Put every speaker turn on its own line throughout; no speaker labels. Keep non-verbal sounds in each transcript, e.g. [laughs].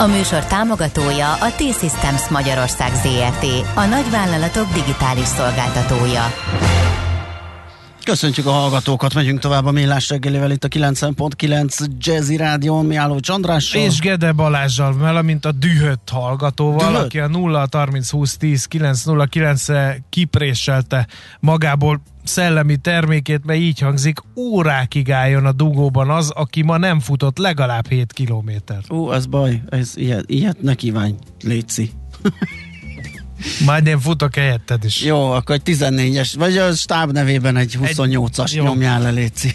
A műsor támogatója a T-Systems Magyarország ZRT, a nagyvállalatok digitális szolgáltatója.
Köszöntjük a hallgatókat, megyünk tovább a Millás reggelivel itt a 90.9 Jazzy Rádion, Miálló Csandrással.
És Gede Balázsjal, mint a dühött hallgatóval,
Dühött?
aki a 0 30 20 10 909 kipréselte magából szellemi termékét, mert így hangzik, órákig álljon a dugóban az, aki ma nem futott legalább 7 kilométert.
Ó, ez baj, ez ilyet, ilyet ne kívánj, Léci.
Majd én futok helyetted is.
Jó, akkor egy 14-es, vagy a stáb nevében egy 28-as
Jó.
nyomjál le, Léci.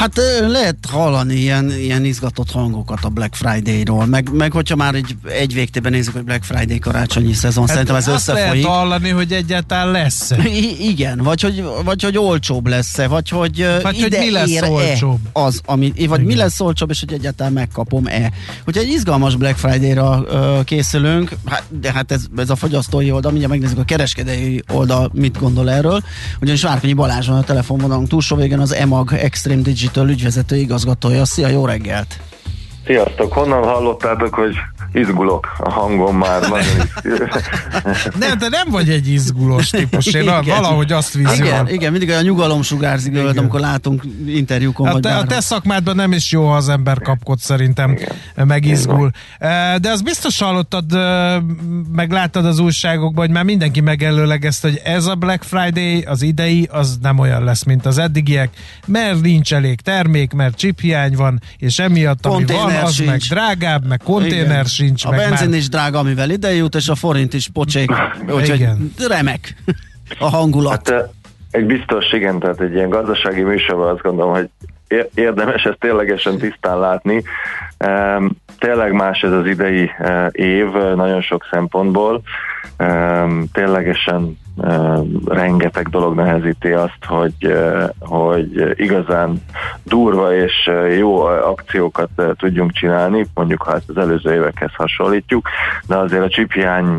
Hát lehet hallani ilyen, ilyen izgatott hangokat a Black Friday-ról, meg, meg hogyha már egy, egy végtében nézzük, hogy Black Friday karácsonyi szezon, hát szerintem ez
azt lehet
összefolyik.
hallani, hogy egyáltalán lesz
I- igen, vagy hogy, vagy hogy olcsóbb lesz-e, vagy hogy
Vagy hogy
ide
mi lesz
ér-e
olcsóbb.
az, ami, vagy
Igen.
mi lesz olcsóbb, és hogy egyáltalán megkapom-e. Hogyha egy izgalmas Black Friday-ra ö, készülünk, hát, de hát ez, ez a fogyasztói oldal, mindjárt megnézzük a kereskedői oldal mit gondol erről, ugyanis Várkonyi Balázs van a telefonvonalunk túlsó végén az EMAG Extreme Digital ügyvezető igazgatója. Szia, jó reggelt!
Sziasztok! Honnan hallottátok, hogy izgulok a hangom már nagyon izgul. [laughs]
Nem, de nem vagy egy izgulós típus. Én
Igen.
valahogy azt
Igen,
vízionálom.
igen, mindig olyan nyugalom sugárzik
Igen.
amikor látunk interjúkon,
A
vagy
te, a te szakmádban nem is jó, ha az ember kapkod szerintem, megizgul. Eh, De az biztos hallottad, meg láttad az újságokban, hogy már mindenki megelőlegezte, hogy ez a Black Friday, az idei, az nem olyan lesz, mint az eddigiek, mert nincs elég termék, mert chiphiány van, és emiatt, ami van, az
sincs.
meg drágább, meg konténer
Igen.
Sincs,
A
meg
benzin
már...
is drága, amivel ide jut, és a forint is pocsék. [laughs] Úgyhogy
Igen.
remek a hangulat.
Hát egy biztos, igen, tehát egy ilyen gazdasági műsorban azt gondolom, hogy ér- érdemes ezt ténylegesen tisztán látni. Tényleg más ez az idei év nagyon sok szempontból. Ténylegesen rengeteg dolog nehezíti azt, hogy, hogy igazán durva és jó akciókat tudjunk csinálni, mondjuk ha ezt az előző évekhez hasonlítjuk, de azért a chiphiány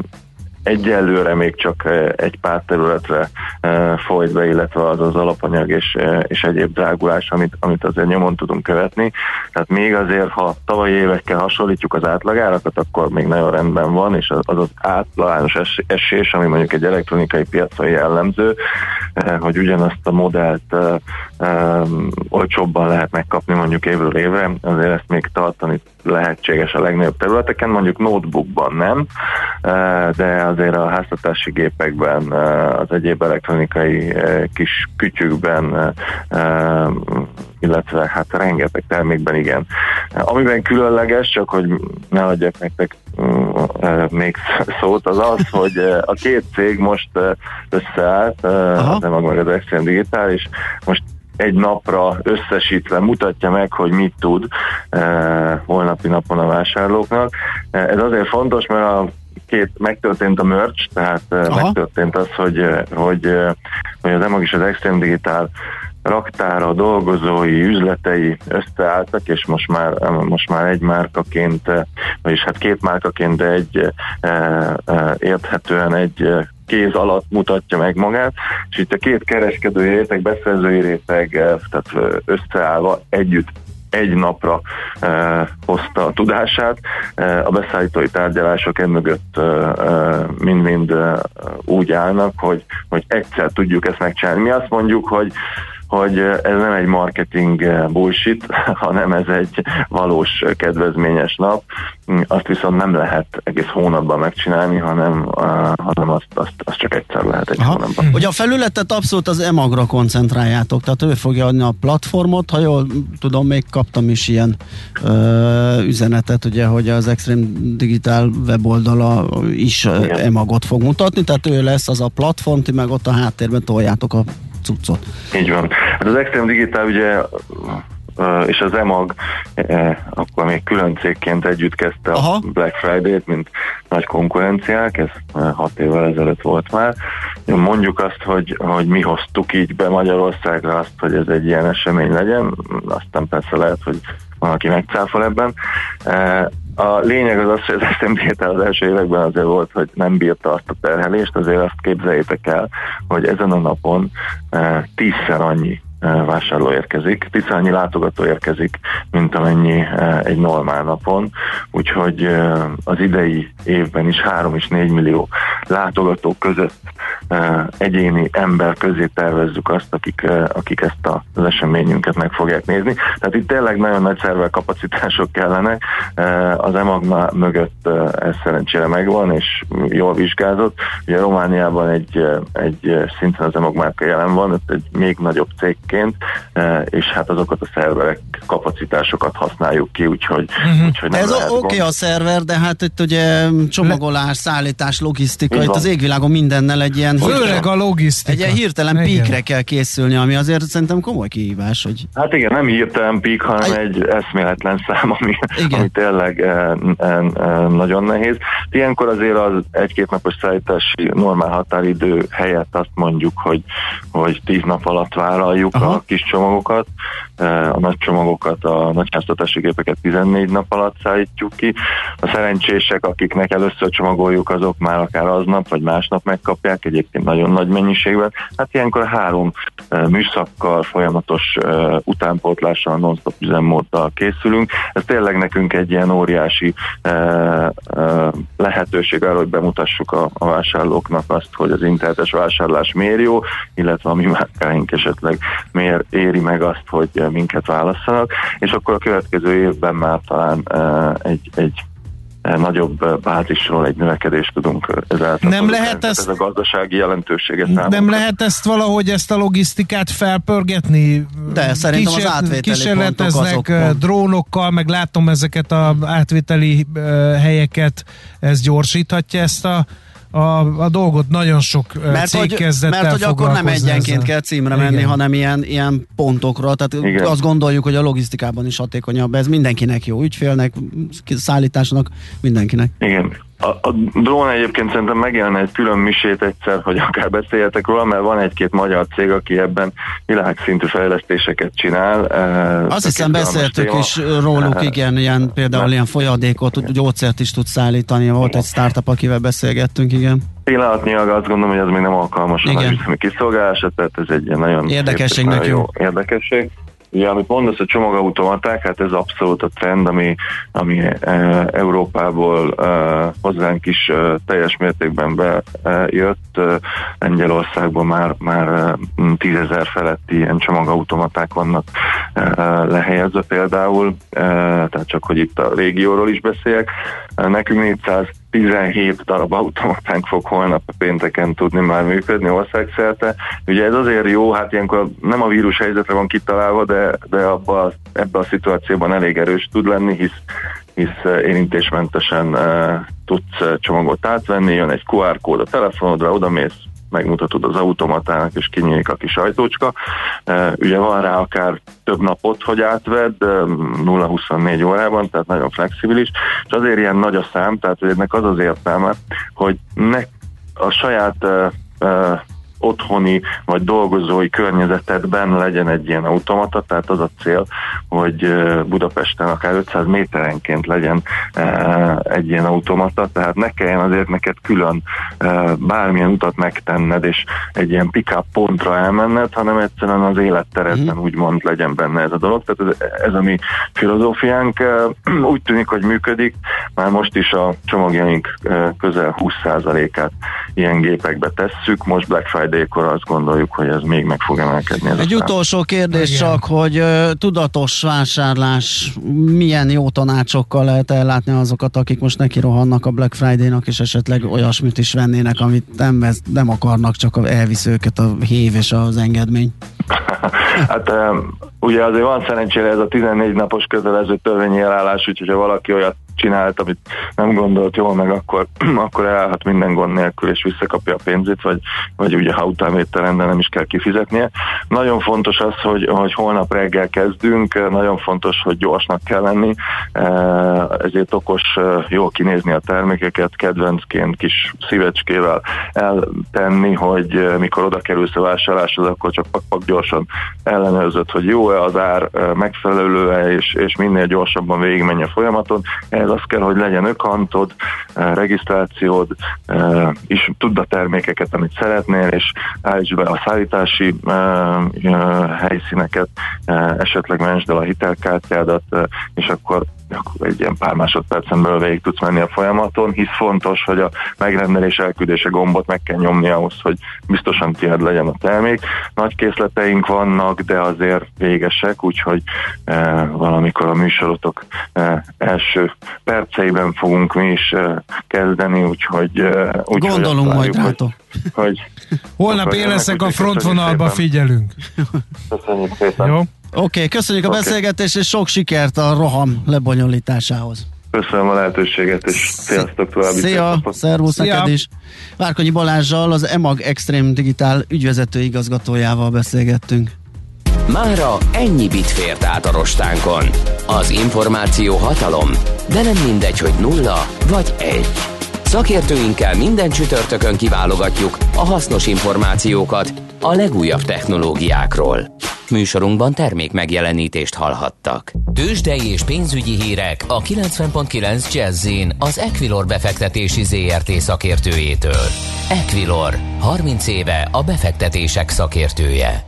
egyelőre még csak eh, egy pár területre eh, folyt be, illetve az az alapanyag és, eh, és egyéb drágulás, amit, amit azért nyomon tudunk követni. Tehát még azért, ha tavalyi évekkel hasonlítjuk az átlagárakat, akkor még nagyon rendben van, és az az, es- esés, ami mondjuk egy elektronikai piacon jellemző, hogy ugyanazt a modellt eh, eh, olcsóbban lehet megkapni mondjuk évről évre, azért ezt még tartani lehetséges a legnagyobb területeken, mondjuk notebookban nem, eh, de azért a háztartási gépekben, eh, az egyéb elektronikai eh, kis kütyükben, eh, eh, illetve hát rengeteg termékben igen. Amiben különleges, csak hogy ne adjak nektek mm, eh, még szót, az az, [laughs] hogy eh, a két cég most eh, összeállt,
Aha.
az maga meg az Extreme Digital, és most egy napra összesítve mutatja meg, hogy mit tud eh, holnapi napon a vásárlóknak. Ez azért fontos, mert a két megtörtént a merch, tehát eh,
Aha.
megtörtént az, hogy, hogy, hogy az EMAG és az Extreme Digital raktára, dolgozói, üzletei összeálltak, és most már, most már egy márkaként, vagyis hát két márkaként, de egy eh, eh, érthetően egy eh, kéz alatt mutatja meg magát, és itt a két kereskedői réteg, beszerzői réteg, eh, tehát eh, összeállva együtt egy napra eh, hozta a tudását. Eh, a beszállítói tárgyalások emögött mind-mind eh, úgy állnak, hogy, hogy egyszer tudjuk ezt megcsinálni. Mi azt mondjuk, hogy hogy ez nem egy marketing bullshit, [laughs] hanem ez egy valós kedvezményes nap. Azt viszont nem lehet egész hónapban megcsinálni, hanem, hanem azt, azt, azt csak egyszer lehet egy Aha. hónapban.
Ugye a felületet abszolút az emagra koncentráljátok, tehát ő fogja adni a platformot, ha jól tudom, még kaptam is ilyen ö, üzenetet, ugye, hogy az Extreme Digital weboldala is Igen. emagot fog mutatni, tehát ő lesz az a platform, ti meg ott a háttérben toljátok a cuccot.
Így van. Hát az Extreme Digital ugye és az EMAG akkor még külön cégként együtt kezdte Aha. a Black Friday-t, mint nagy konkurenciák, ez hat évvel ezelőtt volt már. Mondjuk azt, hogy, hogy mi hoztuk így be Magyarországra azt, hogy ez egy ilyen esemény legyen, aztán persze lehet, hogy van, aki megcáfol ebben. A lényeg az az, hogy az SMB az első években azért volt, hogy nem bírta azt a terhelést, azért azt képzeljétek el, hogy ezen a napon tízszer annyi vásárló érkezik, annyi látogató érkezik, mint amennyi egy normál napon, úgyhogy az idei évben is 3 és 4 millió látogató között egyéni ember közé tervezzük azt, akik, akik ezt az eseményünket meg fogják nézni. Tehát itt tényleg nagyon nagy szerver kapacitások kellenek. Az EMAG mögött ez szerencsére megvan, és jól vizsgázott. Ugye Romániában egy, egy szinten az EMAG márka jelen van, egy még nagyobb cégként, és hát azokat a szerverek kapacitásokat használjuk ki, úgyhogy,
uh-huh. úgyhogy Ez oké okay a szerver, de hát itt ugye csomagolás, szállítás, logisztika, itt az égvilágon mindennel egy ilyen
Főleg a logisztika.
Egy ilyen hirtelen igen. píkre kell készülni, ami azért szerintem komoly kihívás. Hogy...
Hát igen, nem hirtelen pík, hanem egy, egy eszméletlen szám, ami, ami tényleg e, e, e, nagyon nehéz. Ilyenkor azért az egy-két napos szállítási normál határidő helyett azt mondjuk, hogy, hogy tíz nap alatt vállaljuk Aha. a kis csomagokat, a nagy csomagokat, a nagyháztatási gépeket 14 nap alatt szállítjuk ki. A szerencsések, akiknek először csomagoljuk, azok már akár aznap vagy másnap megkapják, egyébként nagyon nagy mennyiségben. Hát ilyenkor három műszakkal, folyamatos utánpótlással, non-stop üzemmóddal készülünk. Ez tényleg nekünk egy ilyen óriási lehetőség arra, hogy bemutassuk a vásárlóknak azt, hogy az internetes vásárlás miért jó, illetve a mi márkáink esetleg miért éri meg azt, hogy minket válasszanak, és akkor a következő évben már talán egy, egy nagyobb bázisról egy növekedést tudunk ezáltal.
Nem lehet ezt,
ez a gazdasági jelentősége
számunkra. Nem lehet ezt valahogy ezt a logisztikát felpörgetni?
De szerintem Kísér, az átvételi
Kísérleteznek drónokkal, meg látom ezeket az átvételi helyeket, ez gyorsíthatja ezt a a, a dolgot nagyon sok mert cég hogy, kezdett
Mert hogy akkor nem egyenként ezzel. kell címre menni, Igen. hanem ilyen, ilyen pontokra. Tehát Igen. azt gondoljuk, hogy a logisztikában is hatékonyabb. Ez mindenkinek jó, ügyfélnek, szállításnak, mindenkinek.
Igen. A, a drón egyébként szerintem megjelenne egy külön misét egyszer, hogy akár beszéljetek róla, mert van egy-két magyar cég, aki ebben világszintű fejlesztéseket csinál.
Azt hiszem beszéltük is róluk, igen, ilyen, például nem. ilyen folyadékot, gyógyszert is tud szállítani. Volt egy startup, akivel beszélgettünk, igen.
Pillanatnyilag azt gondolom, hogy ez még nem alkalmas a üzemi kiszolgálásra, tehát ez egy nagyon
érdekesség szép,
jó érdekesség. Ugye, amit mondasz, a csomagautomaták, hát ez abszolút a trend, ami, ami e, Európából e, hozzánk is e, teljes mértékben bejött. E, Lengyelországban már, már tízezer feletti ilyen csomagautomaták vannak e, lehelyezve például, e, tehát csak hogy itt a régióról is beszéljek. E, nekünk 400 17 darab automatánk fog holnap pénteken tudni már működni országszerte. Ugye ez azért jó, hát ilyenkor nem a vírus helyzetre van kitalálva, de, de abba, ebbe a szituációban elég erős tud lenni, hisz, hisz eh, érintésmentesen uh, tudsz eh, csomagot átvenni, jön egy QR kód a telefonodra, odamész, megmutatod az automatának, és kinyílik a kis ajtócska. Ugye van rá akár több napot, hogy átvedd, 0-24 órában, tehát nagyon flexibilis, és azért ilyen nagy a szám, tehát ennek az az értelme, hogy ne a saját otthoni vagy dolgozói környezetedben legyen egy ilyen automata, tehát az a cél, hogy Budapesten akár 500 méterenként legyen egy ilyen automata, tehát ne kelljen azért neked külön bármilyen utat megtenned, és egy ilyen pick-up pontra elmenned, hanem egyszerűen az életteredben mm. úgymond legyen benne ez a dolog. Tehát ez, ez a mi filozófiánk [clears throat] úgy tűnik, hogy működik, már most is a csomagjaink közel 20%-át ilyen gépekbe tesszük, most Black Friday Friday-kor azt gondoljuk, hogy ez még meg fog emelkedni. Ez
Egy utolsó kérdés Igen. csak, hogy tudatos vásárlás milyen jó tanácsokkal lehet ellátni azokat, akik most neki rohannak a Black Friday-nak, és esetleg olyasmit is vennének, amit nem, nem akarnak, csak elvisz őket a hév és az engedmény. [laughs]
hát ugye azért van szerencsére ez a 14 napos kötelező törvényi elállás, úgyhogy ha valaki olyat csinált, amit nem gondolt jól meg, akkor, [clears throat] akkor elállhat minden gond nélkül, és visszakapja a pénzét, vagy, vagy ugye ha utánvételen, de nem is kell kifizetnie. Nagyon fontos az, hogy, hogy holnap reggel kezdünk, nagyon fontos, hogy gyorsnak kell lenni, ezért okos jól kinézni a termékeket, kedvencként kis szívecskével eltenni, hogy mikor oda kerülsz a vásárláshoz, akkor csak pak-pak gyorsan ellenőrzött, hogy jó-e az ár, megfelelő-e, és, és minél gyorsabban végigmenj a folyamaton. Az kell, hogy legyen ökantod, eh, regisztrációd, és eh, tudd a termékeket, amit szeretnél, és állíts be a szállítási eh, helyszíneket, esetleg mentsd el a hitelkártyádat, és akkor egy ilyen pár másodpercen belül végig tudsz menni a folyamaton, hisz fontos, hogy a megrendelés elküldése gombot meg kell nyomni ahhoz, hogy biztosan tiéd legyen a termék. Nagy készleteink vannak, de azért végesek, úgyhogy e, valamikor a műsorotok e, első perceiben fogunk mi is e, kezdeni, úgyhogy e,
úgy, Gondolunk majd rátok.
Hogy, hogy Holnap én leszek a frontvonalba, figyelünk.
Köszönjük szépen.
Jó. Oké, okay, köszönjük okay. a beszélgetést, és sok sikert a roham lebonyolításához.
Köszönöm a lehetőséget, és sziasztok további
Szia, szervusz neked is. Várkonyi Balázsjal, az EMAG Extreme Digitál ügyvezető igazgatójával beszélgettünk.
Mára ennyi bit fért át a rostánkon. Az információ hatalom, de nem mindegy, hogy nulla vagy egy. Szakértőinkkel minden csütörtökön kiválogatjuk a hasznos információkat a legújabb technológiákról. Műsorunkban termék megjelenítést hallhattak. Tőzsdei és pénzügyi hírek a 90.9 jazz az Equilor befektetési ZRT szakértőjétől. Equilor, 30 éve a befektetések szakértője.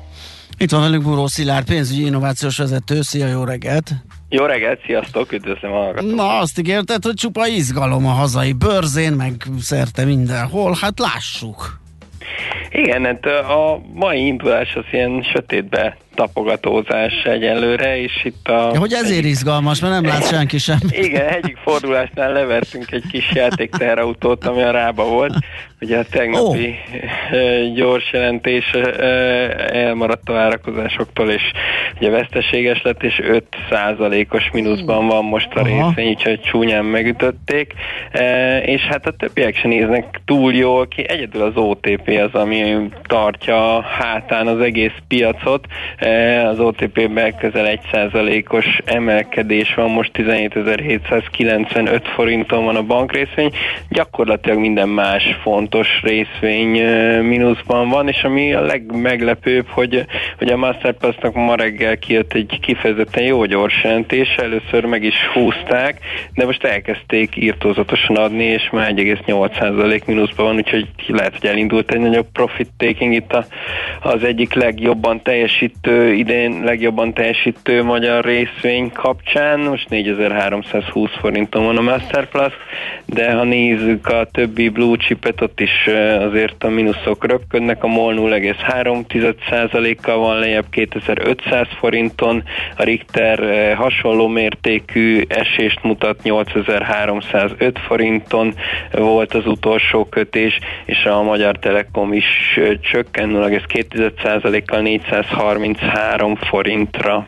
Itt van velünk Buró Szilárd, pénzügyi innovációs vezető. Szia, jó reggelt!
Jó reggelt, sziasztok, üdvözlöm a hallgatókat.
Na, azt ígérted, hogy csupa izgalom a hazai bőrzén, meg szerte mindenhol. Hát lássuk!
Igen, hát a mai indulás az ilyen sötétbe tapogatózás egyelőre, és itt a...
Ja, hogy ezért izgalmas, mert nem lát senki sem.
Igen, egyik fordulásnál levertünk egy kis játékterautót, ami a rába volt. Ugye a tegnapi oh. gyors jelentés elmaradt a várakozásoktól, és ugye veszteséges lett, és 5% os mínuszban van most a részvény, úgyhogy csúnyán megütötték. És hát a többiek sem néznek túl jól ki, egyedül az OTP az, ami tartja hátán az egész piacot, az OTP-ben közel 1%-os emelkedés van, most 17.795 forinton van a bankrészvény, gyakorlatilag minden más fontos részvény e, mínuszban van, és ami a legmeglepőbb, hogy, hogy a Masterpass-nak ma reggel kijött egy kifejezetten jó gyors jelentés, először meg is húzták, de most elkezdték írtózatosan adni, és már 1,8% mínuszban van, úgyhogy lehet, hogy elindult egy nagyobb profit taking itt a, az egyik legjobban teljesítő idén legjobban teljesítő magyar részvény kapcsán, most 4320 forinton van a Masterplus, de ha nézzük a többi blue chipet, ott is azért a mínuszok röpködnek, a MOL 0,3%-kal van lejjebb 2500 forinton, a Richter hasonló mértékű esést mutat 8305 forinton volt az utolsó kötés, és a Magyar Telekom is csökken 0,2%-kal 430 33 forintra.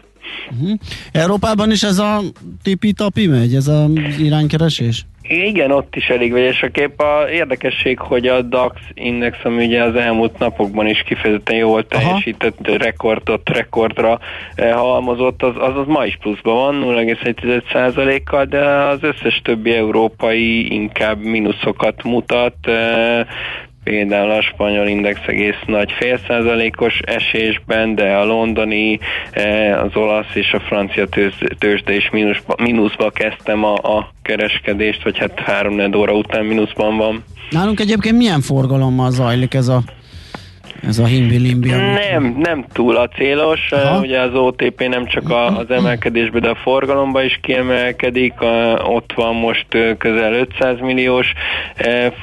Uh-huh. Európában is ez a tipi-tapi megy, ez az iránykeresés?
Igen, ott is elég vegyes a kép. A érdekesség, hogy a DAX index, ami ugye az elmúlt napokban is kifejezetten jól teljesített, Aha. rekordot rekordra eh, halmozott, az, az, az ma is pluszban van, 0,1%-kal, de az összes többi európai inkább mínuszokat mutat. Eh, például a spanyol index egész nagy fél százalékos esésben, de a londoni, eh, az olasz és a francia tőzsde is mínuszba, mínuszba kezdtem a, a kereskedést, vagy hát három óra után mínuszban van.
Nálunk egyébként milyen forgalommal zajlik ez a Ez a himbi-limbi.
Nem, nem túl acélos. Aha. Ugye az OTP nem csak a, az emelkedésben, de a forgalomba is kiemelkedik. A, ott van most közel 500 milliós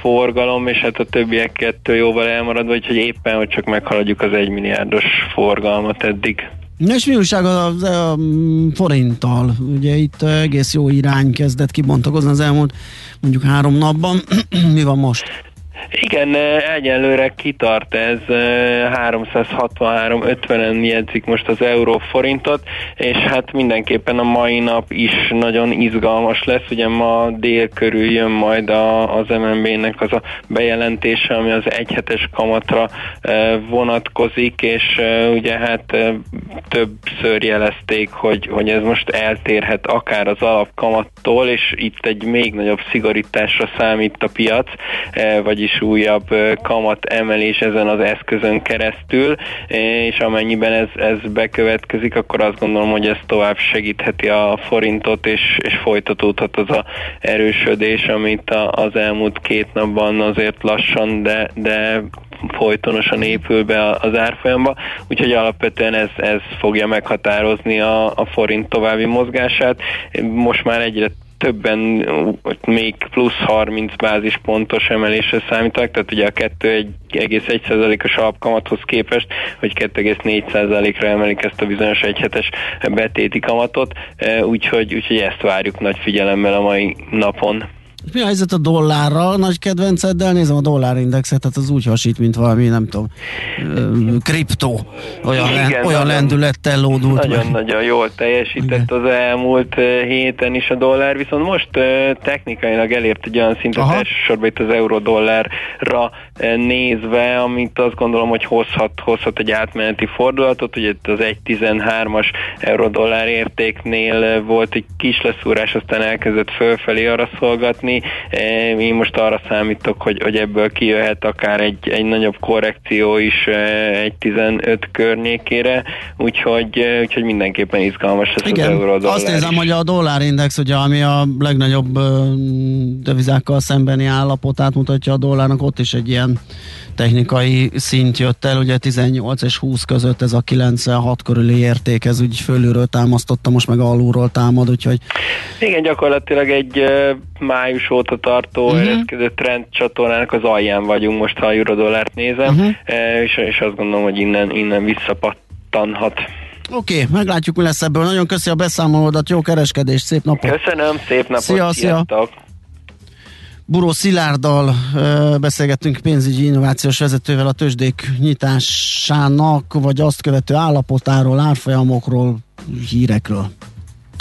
forgalom, és hát a többiek kettő jóval elmaradva, úgyhogy éppen, hogy csak meghaladjuk az 1 milliárdos forgalmat eddig.
Na és mi újság az a forinttal? Ugye itt egész jó irány kezdett kibontakozni az elmúlt mondjuk három napban. [clears throat] mi van most?
Igen, egyelőre kitart ez, 363-50-en jegyzik most az euró forintot, és hát mindenképpen a mai nap is nagyon izgalmas lesz, ugye ma dél körül jön majd a, az MNB-nek az a bejelentése, ami az egyhetes kamatra vonatkozik, és ugye hát többször jelezték, hogy, hogy ez most eltérhet akár az alapkamattól, és itt egy még nagyobb szigorításra számít a piac, vagyis újabb kamat emelés ezen az eszközön keresztül, és amennyiben ez, ez bekövetkezik, akkor azt gondolom, hogy ez tovább segítheti a forintot, és, és folytatódhat az a erősödés, amit a, az elmúlt két napban azért lassan, de, de folytonosan épül be az árfolyamba, úgyhogy alapvetően ez, ez fogja meghatározni a, a forint további mozgását. Most már egyre többen még plusz 30 bázispontos emelésre számítanak, tehát ugye a 2,1%-os alapkamathoz képest, hogy 2,4%-ra emelik ezt a bizonyos egyhetes betéti kamatot, úgyhogy, úgyhogy ezt várjuk nagy figyelemmel a mai napon.
Mi a helyzet a dollárral? Nagy kedvenceddel nézem a dollárindexet, tehát az úgy hasít, mint valami, nem tudom, kriptó. Olyan, Igen, len, olyan lendülettel lódult.
Nagyon-nagyon jól teljesített Igen. az elmúlt héten is a dollár, viszont most technikailag elért egy olyan szintet, elsősorban itt az euró-dollárra nézve, amit azt gondolom, hogy hozhat, hozhat egy átmeneti fordulatot, ugye itt az 1.13-as euró-dollár értéknél volt egy kis leszúrás, aztán elkezdett fölfelé arra szolgatni, tenni. Én most arra számítok, hogy, hogy ebből kijöhet akár egy, egy nagyobb korrekció is egy 15 környékére, úgyhogy, úgyhogy mindenképpen izgalmas lesz Igen, az euró
Azt nézem, hogy a dollárindex, ugye, ami a legnagyobb devizákkal szembeni állapotát mutatja a dollárnak, ott is egy ilyen technikai szint jött el, ugye 18 és 20 között ez a 96 körüli érték, ez úgy fölülről támasztotta, most meg alulról támad, úgyhogy...
Igen, gyakorlatilag egy május óta tartó uh-huh. ereszkedő trend csatornának az alján vagyunk, most ha a eurodollárt nézem, uh-huh. és, és azt gondolom, hogy innen, innen visszapattanhat.
Oké, okay, meglátjuk, mi lesz ebből. Nagyon köszi a beszámolódat, jó kereskedés, szép napot!
Köszönöm, szép napot!
Szia, szia! Buró Szilárddal beszélgettünk pénzügyi innovációs vezetővel a tőzsdék nyitásának, vagy azt követő állapotáról, árfolyamokról, hírekről.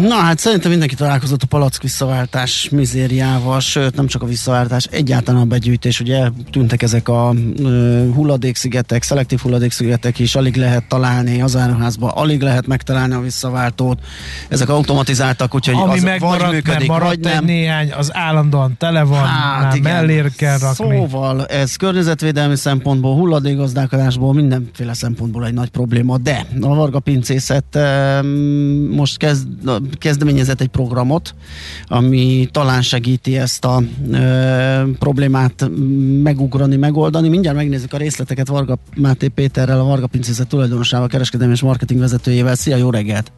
Na hát szerintem mindenki találkozott a palack visszaváltás mizériával, sőt nem csak a visszaváltás, egyáltalán a begyűjtés, ugye tűntek ezek a uh, hulladékszigetek, szelektív hulladékszigetek is, alig lehet találni az áruházban, alig lehet megtalálni a visszaváltót, ezek automatizáltak, úgyhogy
Ami
az
megmaradt, vagy működik, mert vagy nem. néhány, az állandóan tele van, hát már igen. mellér kell rakni.
Szóval ez környezetvédelmi szempontból, hulladékgazdálkodásból, mindenféle szempontból egy nagy probléma, de a Varga pincészet most kezd kezdeményezett egy programot, ami talán segíti ezt a ö, problémát megugrani, megoldani. Mindjárt megnézzük a részleteket Varga Máté Péterrel, a Varga Pincészet tulajdonosával, kereskedelmi és marketing vezetőjével. Szia, jó reggelt!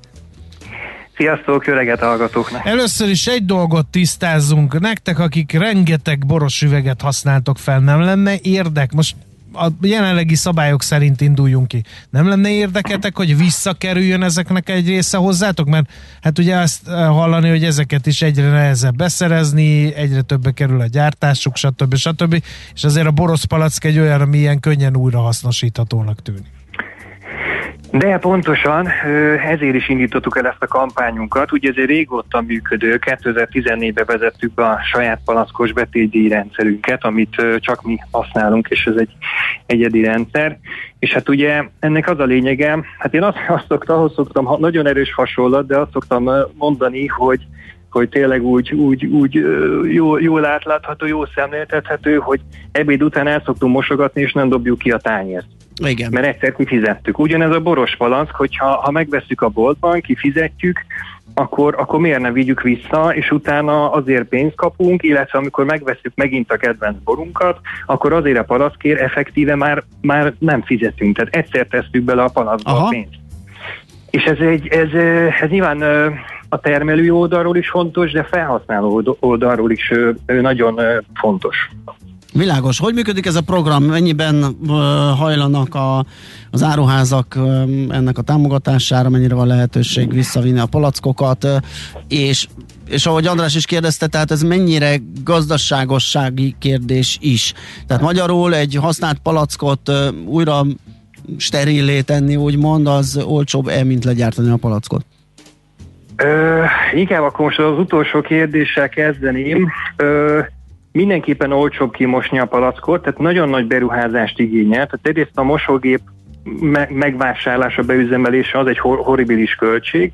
Sziasztok, jó reggelt hallgatóknak!
Először is egy dolgot tisztázzunk. Nektek, akik rengeteg boros üveget használtok fel, nem lenne érdek? Most a jelenlegi szabályok szerint induljunk ki. Nem lenne érdeketek, hogy visszakerüljön ezeknek egy része hozzátok? Mert hát ugye azt eh, hallani, hogy ezeket is egyre nehezebb beszerezni, egyre többe kerül a gyártásuk, stb. stb. És azért a borosz palack egy olyan, ami ilyen könnyen újra hasznosíthatónak tűnik.
De pontosan, ezért is indítottuk el ezt a kampányunkat. Ugye ez egy régóta működő, 2014-ben vezettük a saját palackos betétdíj rendszerünket, amit csak mi használunk, és ez egy egyedi rendszer. És hát ugye ennek az a lényege, hát én azt, azt szoktam, ahhoz szoktam, nagyon erős hasonlat, de azt szoktam mondani, hogy hogy tényleg úgy, úgy, úgy jó, jól átlátható, jó szemléltethető, hogy ebéd után el szoktunk mosogatni, és nem dobjuk ki a tányért.
Igen.
Mert egyszer kifizettük. Ugyanez a boros palack, hogyha ha megveszük a boltban, kifizetjük, akkor, akkor miért nem vigyük vissza, és utána azért pénzt kapunk, illetve amikor megveszünk megint a kedvenc borunkat, akkor azért a palackért effektíve már, már nem fizetünk. Tehát egyszer tesztük bele a palackba Aha. a pénzt. És ez, egy, ez, ez nyilván a termelő oldalról is fontos, de felhasználó oldalról is nagyon fontos.
Világos. Hogy működik ez a program? Mennyiben uh, hajlanak a, az áruházak uh, ennek a támogatására? Mennyire van lehetőség visszavinni a palackokat? Uh, és, és ahogy András is kérdezte, tehát ez mennyire gazdaságossági kérdés is? Tehát magyarul egy használt palackot uh, újra sterilé tenni, úgymond, az olcsóbb-e, mint legyártani a palackot?
Ö, inkább akkor most az utolsó kérdéssel kezdeném. Ö, mindenképpen olcsóbb kimosni a palackot, tehát nagyon nagy beruházást igényel. Tehát egyrészt a mosógép me- megvásárlása, beüzemelése az egy hor- horribilis költség,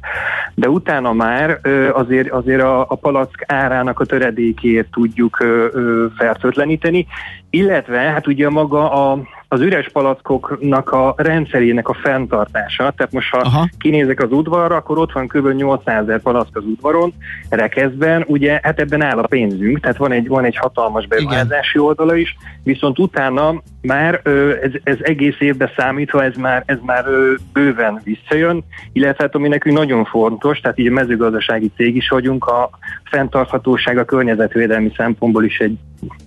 de utána már azért, azért a, a palack árának a töredékét tudjuk ö, fertőtleníteni, illetve hát ugye maga a, az üres palackoknak a rendszerének a fenntartása. Tehát most ha Aha. kinézek az udvarra, akkor ott van kb. 800 ezer palack az udvaron, rekeszben, ugye hát ebben áll a pénzünk, tehát van egy, van egy hatalmas beruházási oldala is, viszont utána már ez, ez egész évben számítva, ez már, ez már bőven visszajön, illetve hát ami nekünk nagyon fontos, tehát így a mezőgazdasági cég is vagyunk, a fenntarthatóság a környezetvédelmi szempontból is egy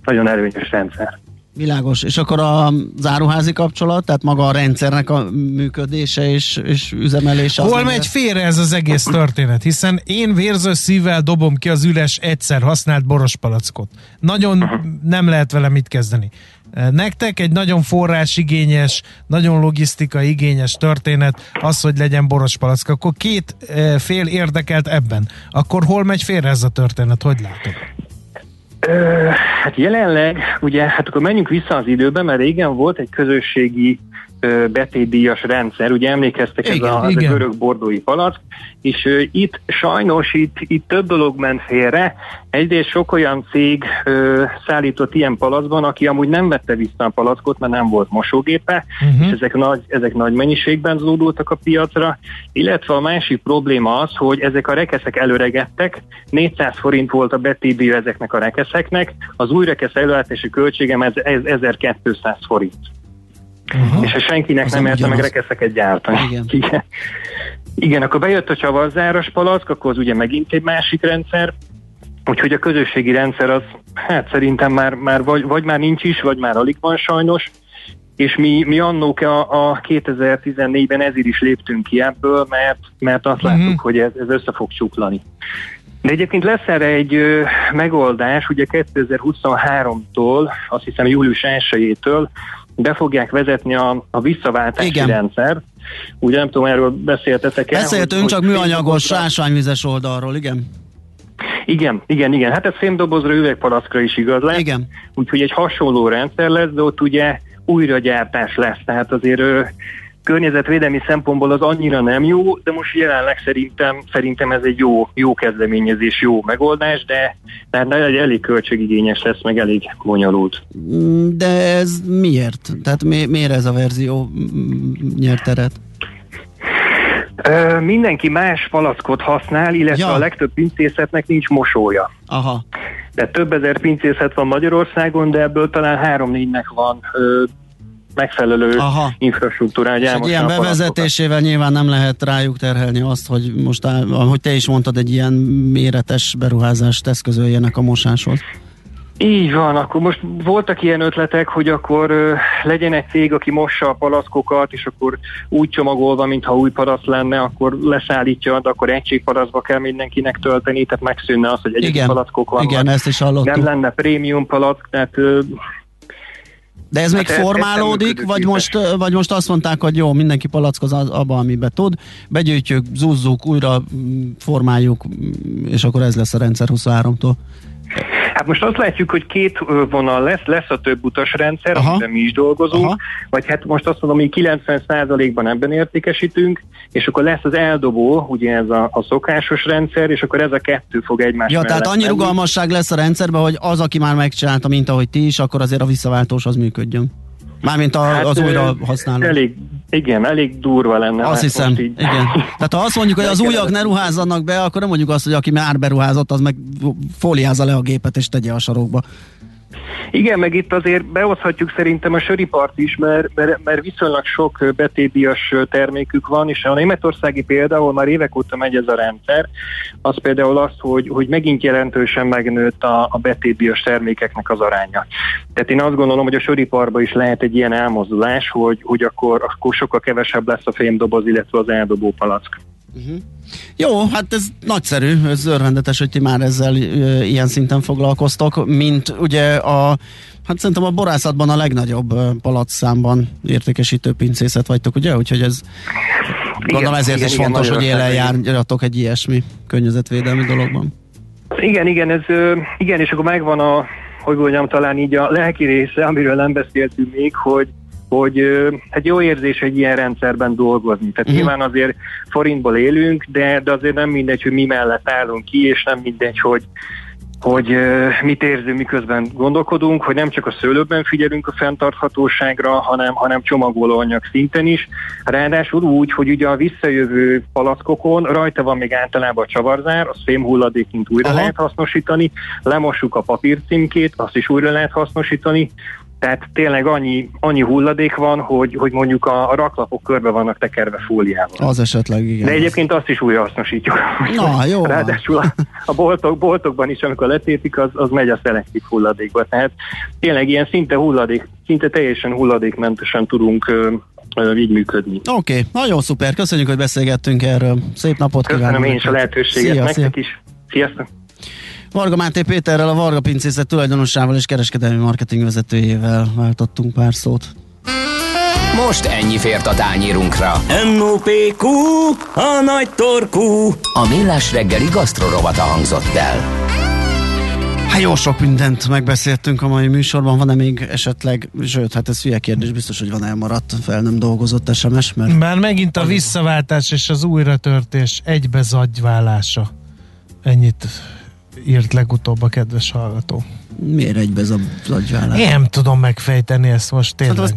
nagyon előnyös rendszer.
Világos. És akkor a záruházi kapcsolat, tehát maga a rendszernek a működése és, és üzemelése.
Hol megy félre ez az egész történet? Hiszen én vérző szívvel dobom ki az üles egyszer használt borospalackot. Nagyon nem lehet vele mit kezdeni. Nektek egy nagyon forrásigényes, nagyon logisztika igényes történet az, hogy legyen borospalack. Akkor két eh, fél érdekelt ebben. Akkor hol megy félre ez a történet? Hogy látod?
Ö, hát jelenleg, ugye, hát akkor menjünk vissza az időben, mert régen volt egy közösségi betétdíjas rendszer, ugye emlékeztek igen, ez a, igen. a görög bordói palack, és ö, itt sajnos itt, itt több dolog ment félre. Egyrészt sok olyan cég ö, szállított ilyen palackban, aki amúgy nem vette vissza a palackot, mert nem volt mosógépe, uh-huh. és ezek nagy, ezek nagy mennyiségben zúdultak a piacra, illetve a másik probléma az, hogy ezek a rekeszek előregettek, 400 forint volt a betétdíja ezeknek a rekeszeknek, az új rekesz előállítási költségem ez, ez 1200 forint. Uh-huh. És ha senkinek az nem érte meg rekeszeket gyártani. Igen. [laughs] Igen. Igen, akkor bejött a csavarzáras palack, akkor az ugye megint egy másik rendszer, úgyhogy a közösségi rendszer az, hát szerintem már, már vagy, vagy már nincs is, vagy már alig van sajnos, és mi, mi annók a, a 2014-ben ezért is léptünk ki ebből, mert, mert azt uh-huh. láttuk, hogy ez, ez össze fog csuklani. De egyébként lesz erre egy ö, megoldás, ugye 2023-tól, azt hiszem július 1-től be fogják vezetni a, a visszaváltási Igen. rendszer. Ugye nem tudom, erről beszéltetek
el. Beszéltünk, hogy, csak hogy műanyagos, ásványvizes oldalról, igen?
Igen, igen, igen. Hát ez fémdobozra, üvegpalaszkra is igaz lesz.
Igen.
Úgyhogy egy hasonló rendszer lesz, de ott ugye újragyártás lesz. Tehát azért környezetvédelmi szempontból az annyira nem jó, de most jelenleg szerintem, szerintem ez egy jó, jó kezdeményezés, jó megoldás, de tehát elég költségigényes lesz, meg elég bonyolult.
De ez miért? Tehát mi, miért ez a verzió nyert teret?
Ö, mindenki más palackot használ, illetve ja. a legtöbb pincészetnek nincs mosója.
Aha.
De több ezer pincészet van Magyarországon, de ebből talán három-négynek van ö, megfelelő Aha. infrastruktúrá.
Egy, egy ilyen bevezetésével nyilván nem lehet rájuk terhelni azt, hogy most, ahogy te is mondtad, egy ilyen méretes beruházást eszközöljenek a mosáshoz.
Így van, akkor most voltak ilyen ötletek, hogy akkor ö, legyen egy cég, aki mossa a palaszkokat, és akkor úgy csomagolva, mintha új palasz lenne, akkor leszállítja, de akkor egységpalaszba kell mindenkinek tölteni, tehát megszűnne az, hogy egy palackok vannak.
Igen, ezt is hallottuk.
Nem lenne prémium palack, tehát ö,
de ez hát még formálódik, vagy most, vagy most azt mondták, hogy jó, mindenki palackoz abba, amiben tud, begyűjtjük, zúzzuk, újra mm, formáljuk, mm, és akkor ez lesz a rendszer 23-tól.
Hát most azt látjuk, hogy két vonal lesz, lesz a több utas rendszer, Aha. amiben mi is dolgozunk, Aha. vagy hát most azt mondom, hogy 90%-ban ebben értékesítünk, és akkor lesz az eldobó, ugye ez a, a szokásos rendszer, és akkor ez a kettő fog egymás
Ja, tehát annyi menni. rugalmasság lesz a rendszerben, hogy az, aki már megcsinálta, mint ahogy ti is, akkor azért a visszaváltós az működjön. Mármint a, hát, az újra használó.
Elég, igen, elég durva lenne.
Azt hát hiszem, így. igen. Tehát ha azt mondjuk, hogy az [laughs] újak ne ruházzanak be, akkor nem mondjuk azt, hogy aki már beruházott, az meg fóliázza le a gépet és tegye a sarokba.
Igen, meg itt azért behozhatjuk szerintem a söripart is, mert, mert, mert viszonylag sok betétdíjas termékük van, és a németországi példa, ahol már évek óta megy ez a rendszer, az például az, hogy, hogy megint jelentősen megnőtt a, a betétdíjas termékeknek az aránya. Tehát én azt gondolom, hogy a söriparban is lehet egy ilyen elmozdulás, hogy, hogy akkor, akkor sokkal kevesebb lesz a fémdoboz, illetve az eldobó palack.
Uh-huh. Jó, hát ez nagyszerű, ez örvendetes, hogy ti már ezzel ö, ilyen szinten foglalkoztok, mint ugye a Hát szerintem a borászatban a legnagyobb palatszámban értékesítő pincészet vagytok, ugye? Úgyhogy ez gondolom ezért igen, is igen, fontos, hogy élen járjatok egy ilyesmi környezetvédelmi dologban.
Igen, igen, ez, igen, és akkor megvan a, hogy mondjam, talán így a lelki része, amiről nem beszéltünk még, hogy hogy hát jó érzés egy ilyen rendszerben dolgozni. Tehát uh-huh. nyilván azért forintból élünk, de, de azért nem mindegy, hogy mi mellett állunk ki, és nem mindegy, hogy, hogy mit érzünk, miközben gondolkodunk, hogy nem csak a szőlőben figyelünk a fenntarthatóságra, hanem, hanem csomagolóanyag szinten is. Ráadásul úgy, hogy ugye a visszajövő palackokon rajta van még általában a csavarzár, az fémhulladékként újra Aha. lehet hasznosítani, lemossuk a papírcímkét, azt is újra lehet hasznosítani, tehát tényleg annyi, annyi hulladék van, hogy, hogy mondjuk a, a raklapok körbe vannak tekerve fóliával.
Az esetleg, igen.
De egyébként azt is újra hasznosítjuk.
Na, jó.
Ráadásul a, a boltok, boltokban is, amikor letépik, az, az megy a szelektív hulladékba. Tehát tényleg ilyen szinte hulladék, szinte teljesen hulladékmentesen tudunk ö, ö, így működni.
Oké, okay. nagyon szuper. Köszönjük, hogy beszélgettünk erről. Szép napot
kívánok. Köszönöm én is a lehetőséget szia, nektek szia. is. Sziasztok!
Varga Máté Péterrel, a Varga Pincészet tulajdonosával és kereskedelmi marketing vezetőjével váltottunk pár szót.
Most ennyi fért a tányírunkra.
M.O.P.Q. A nagy torkú.
A millás reggeli gasztrorovata hangzott el.
Hát jó sok mindent megbeszéltünk a mai műsorban, van-e még esetleg, sőt, hát ez hülye kérdés, biztos, hogy van elmaradt, fel nem dolgozott SMS, mert...
Már megint a visszaváltás és az újratörtés egybe zagyválása. Ennyit írt legutóbb a kedves hallgató.
Miért egybe ez a zagyvállás?
Én nem tudom megfejteni ezt most tényleg. Hát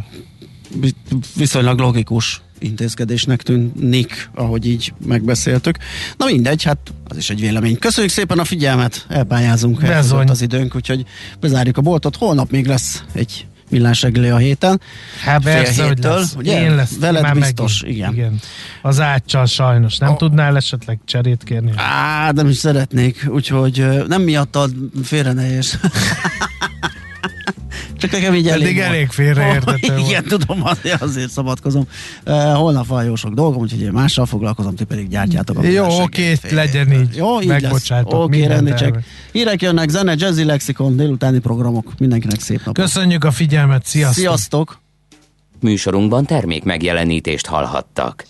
viszonylag logikus intézkedésnek tűnik, ahogy így megbeszéltük. Na mindegy, hát az is egy vélemény. Köszönjük szépen a figyelmet, elpályázunk az időnk, úgyhogy bezárjuk a boltot. Holnap még lesz egy millás reggeli a héten.
Hát persze, hogy lesz. Ugye? Én lesz.
Veled Már biztos, megint. igen. igen.
Az áccsal sajnos. Nem a... tudnál esetleg cserét kérni?
Á, nem is szeretnék, úgyhogy nem miattad félre ne [laughs] Csak nekem így elég,
elég félreértető
oh, Igen, tudom, azért, azért szabadkozom. Uh, holnap van jó sok dolgom, úgyhogy én mással foglalkozom, ti pedig gyártjátok a
Jó, oké, legyen így. Jó, így Megbocsátok.
Oké, csak. Hírek jönnek, zene, jazzy lexikon, délutáni programok. Mindenkinek szép napot.
Köszönjük a figyelmet, sziasztok!
Sziasztok!
Műsorunkban termék megjelenítést hallhattak.